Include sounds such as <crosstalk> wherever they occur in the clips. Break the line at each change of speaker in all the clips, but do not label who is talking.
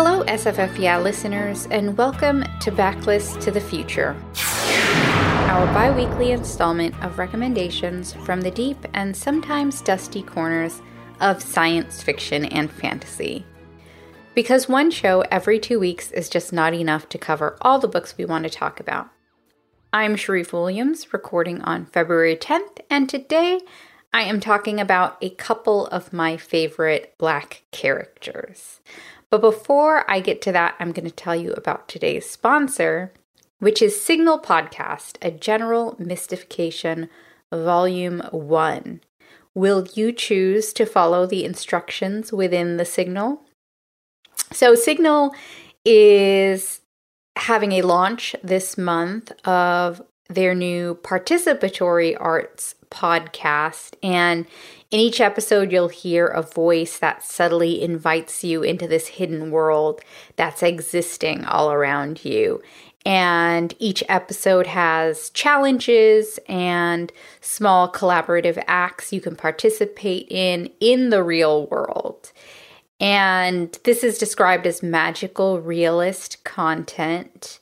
Hello, SFF Yeah listeners, and welcome to Backlist to the Future, our bi weekly installment of recommendations from the deep and sometimes dusty corners of science fiction and fantasy. Because one show every two weeks is just not enough to cover all the books we want to talk about. I'm Sharifah Williams, recording on February 10th, and today I am talking about a couple of my favorite black characters. But before I get to that, I'm going to tell you about today's sponsor, which is Sygnyl Podcast, a general mystification, volume one. Will you choose to follow the instructions within the signal? So, Sygnyl is having a launch this month of their new participatory arts podcast. And in each episode, you'll hear a voice that subtly invites you into this hidden world that's existing all around you. And each episode has challenges and small collaborative acts you can participate in in the real world. And this is described as magical realist content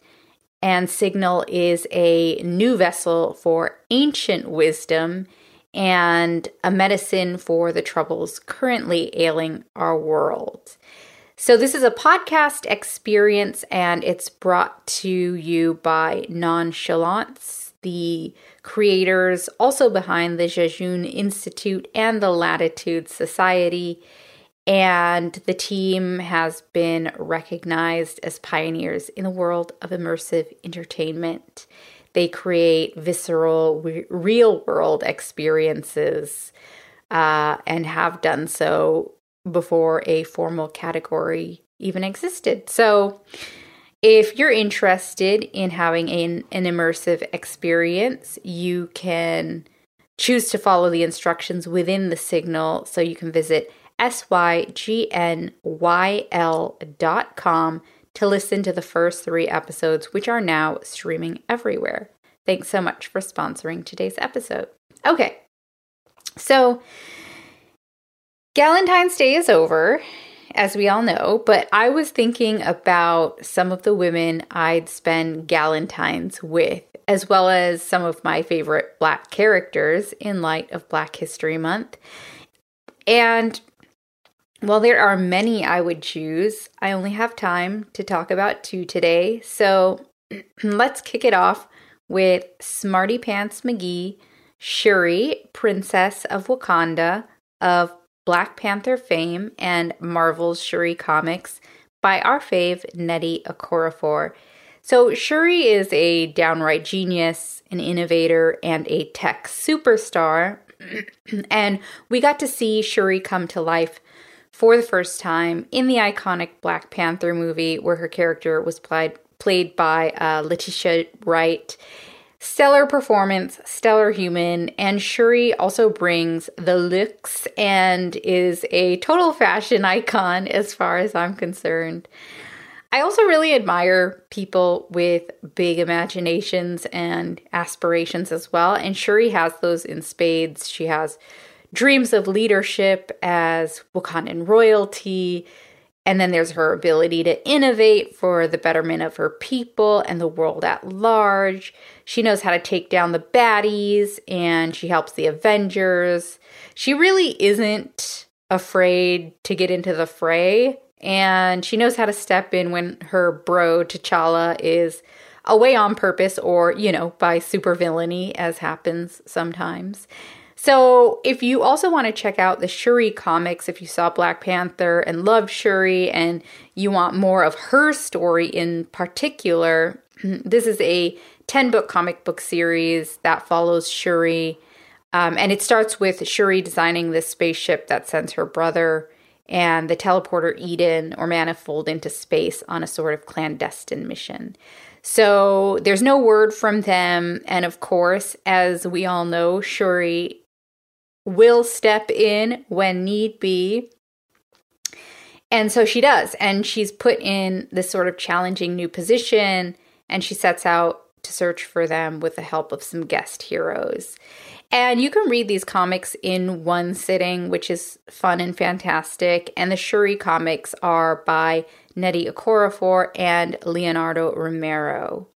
and Sygnyl is a new vessel for ancient wisdom and a medicine for the troubles currently ailing our world. So, this is a podcast experience and it's brought to you by Nonchalance, the creators also behind the Jejune Institute and the Latitude Society and the team has been recognized as pioneers in the world of immersive entertainment. They create visceral, re- real world experiences uh, and have done so before a formal category even existed. So, if you're interested in having an, an immersive experience, you can choose to follow the instructions within the signal so you can visit S-Y-G-N-Y-L dot com to listen to the first three episodes, which are now streaming everywhere. Thanks so much for sponsoring today's episode. Okay, so Galentine's Day is over, as we all know, but I was thinking about some of the women I'd spend Galentine's with, as well as some of my favorite Black characters in light of Black History Month. And while there are many I would choose, I only have time to talk about two today. So <clears throat> let's kick it off with Smarty Pants McGee, Shuri, Princess of Wakanda, of Black Panther fame and Marvel's Shuri comics by our fave Nnedi Okorafor. So, Shuri is a downright genius, an innovator, and a tech superstar. <clears throat> and we got to see Shuri come to life for the first time in the iconic Black Panther movie, where her character was played played by uh, Letitia Wright. Stellar performance, stellar human, and Shuri also brings the looks and is a total fashion icon as far as I'm concerned. I also really admire people with big imaginations and aspirations as well, and Shuri has those in spades. She has dreams of leadership as Wakandan royalty. And then there's her ability to innovate for the betterment of her people and the world at large. She knows how to take down the baddies and she helps the Avengers. She really isn't afraid to get into the fray and she knows how to step in when her bro T'Challa is away on purpose or, you know, by supervillainy as happens sometimes. So, if you also want to check out the Shuri comics, if you saw Black Panther and loved Shuri and you want more of her story in particular, <clears throat> this is a 10 book comic book series that follows Shuri Um, and it starts with Shuri designing this spaceship that sends her brother and the teleporter Eden or Manifold into space on a sort of clandestine mission. So there's no word from them. And of course, as we all know, Shuri will step in when need be. And so she does. And she's put in this sort of challenging new position and she sets out to search for them with the help of some guest heroes. And you can read these comics in one sitting, which is fun and fantastic. And the Shuri comics are by Nnedi Okorafor and Leonardo Romero.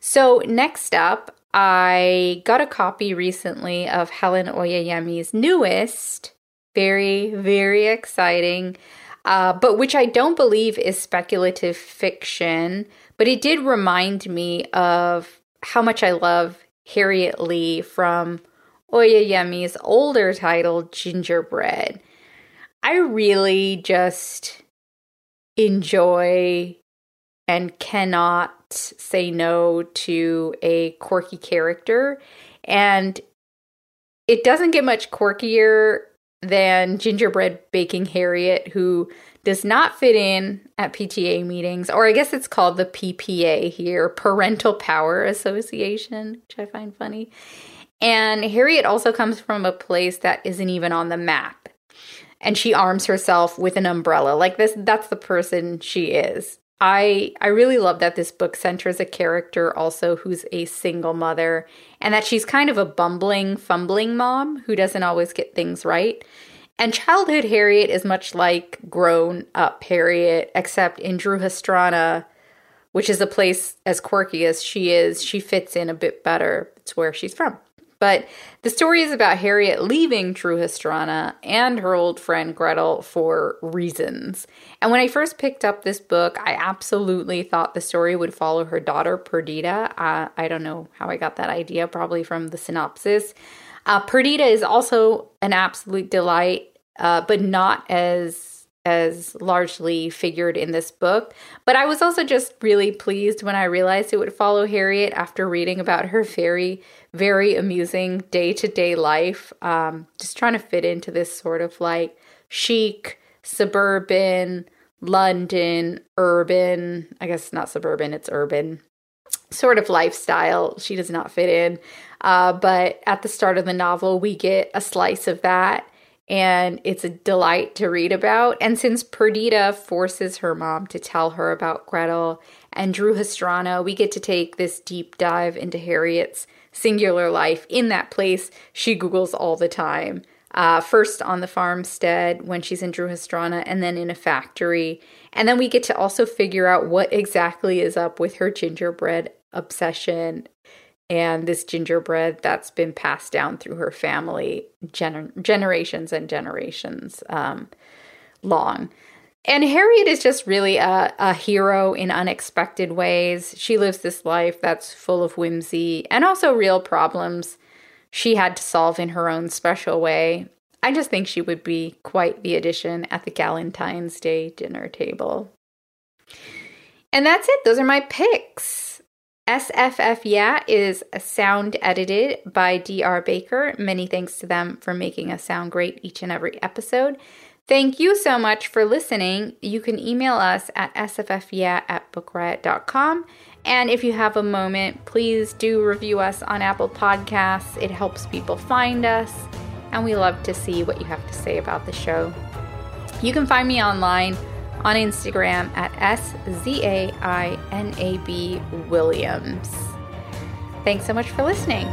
So, next up, I got a copy recently of Helen Oyeyemi's newest, very, very exciting, uh, but which I don't believe is speculative fiction. But it did remind me of how much I love Harriet Lee from Oyeyemi's older title, Gingerbread. I really just enjoy and cannot say no to a quirky character. And it doesn't get much quirkier than Gingerbread Baking Harriet, who does not fit in at PTA meetings, or I guess it's called the PPA here, Parental Power Association, which I find funny. And Harriet also comes from a place that isn't even on the map. And she arms herself with an umbrella. Like this that's the person she is. I I really love that this book centers a character also who's a single mother and that she's kind of a bumbling, fumbling mom who doesn't always get things right. And childhood Harriet is much like grown up Harriet, except in Druhástrana, which is a place as quirky as she is, she fits in a bit better. It's where she's from. But the story is about Harriet leaving Druhástrana and her old friend Gretel for reasons. And when I first picked up this book, I absolutely thought the story would follow her daughter Perdita. Uh, I don't know how I got that idea, probably from the synopsis. Uh, Perdita is also an absolute delight, uh, but not as as largely figured in this book. But I was also just really pleased when I realized it would follow Harriet after reading about her very very amusing day to day life. Um, just trying to fit into this sort of like chic, suburban, London, urban, I guess not suburban, it's urban sort of lifestyle. She does not fit in. Uh, but at the start of the novel, we get a slice of that. And it's a delight to read about. And since Perdita forces her mom to tell her about Gretel and Druhástrana, we get to take this deep dive into Harriet's singular life in that place she Googles all the time. Uh, first on the farmstead when she's in Druhástrana, and then in a factory. And then we get to also figure out what exactly is up with her gingerbread obsession and this gingerbread that's been passed down through her family gener- generations and generations um, long. And Harriet is just really a, a hero in unexpected ways. She lives this life that's full of whimsy and also real problems she had to solve in her own special way. I just think she would be quite the addition at the Galentine's Day dinner table. And that's it. Those are my picks. SFF Yeah is sound edited by DR Baker. Many thanks to them for making us sound great each and every episode. Thank you so much for listening. You can email us at sffyeah at bookriot.com. And if you have a moment, please do review us on Apple Podcasts. It helps people find us, and we love to see what you have to say about the show. You can find me online on Instagram at S-Z-A-I-N-A-B Williams. Thanks so much for listening.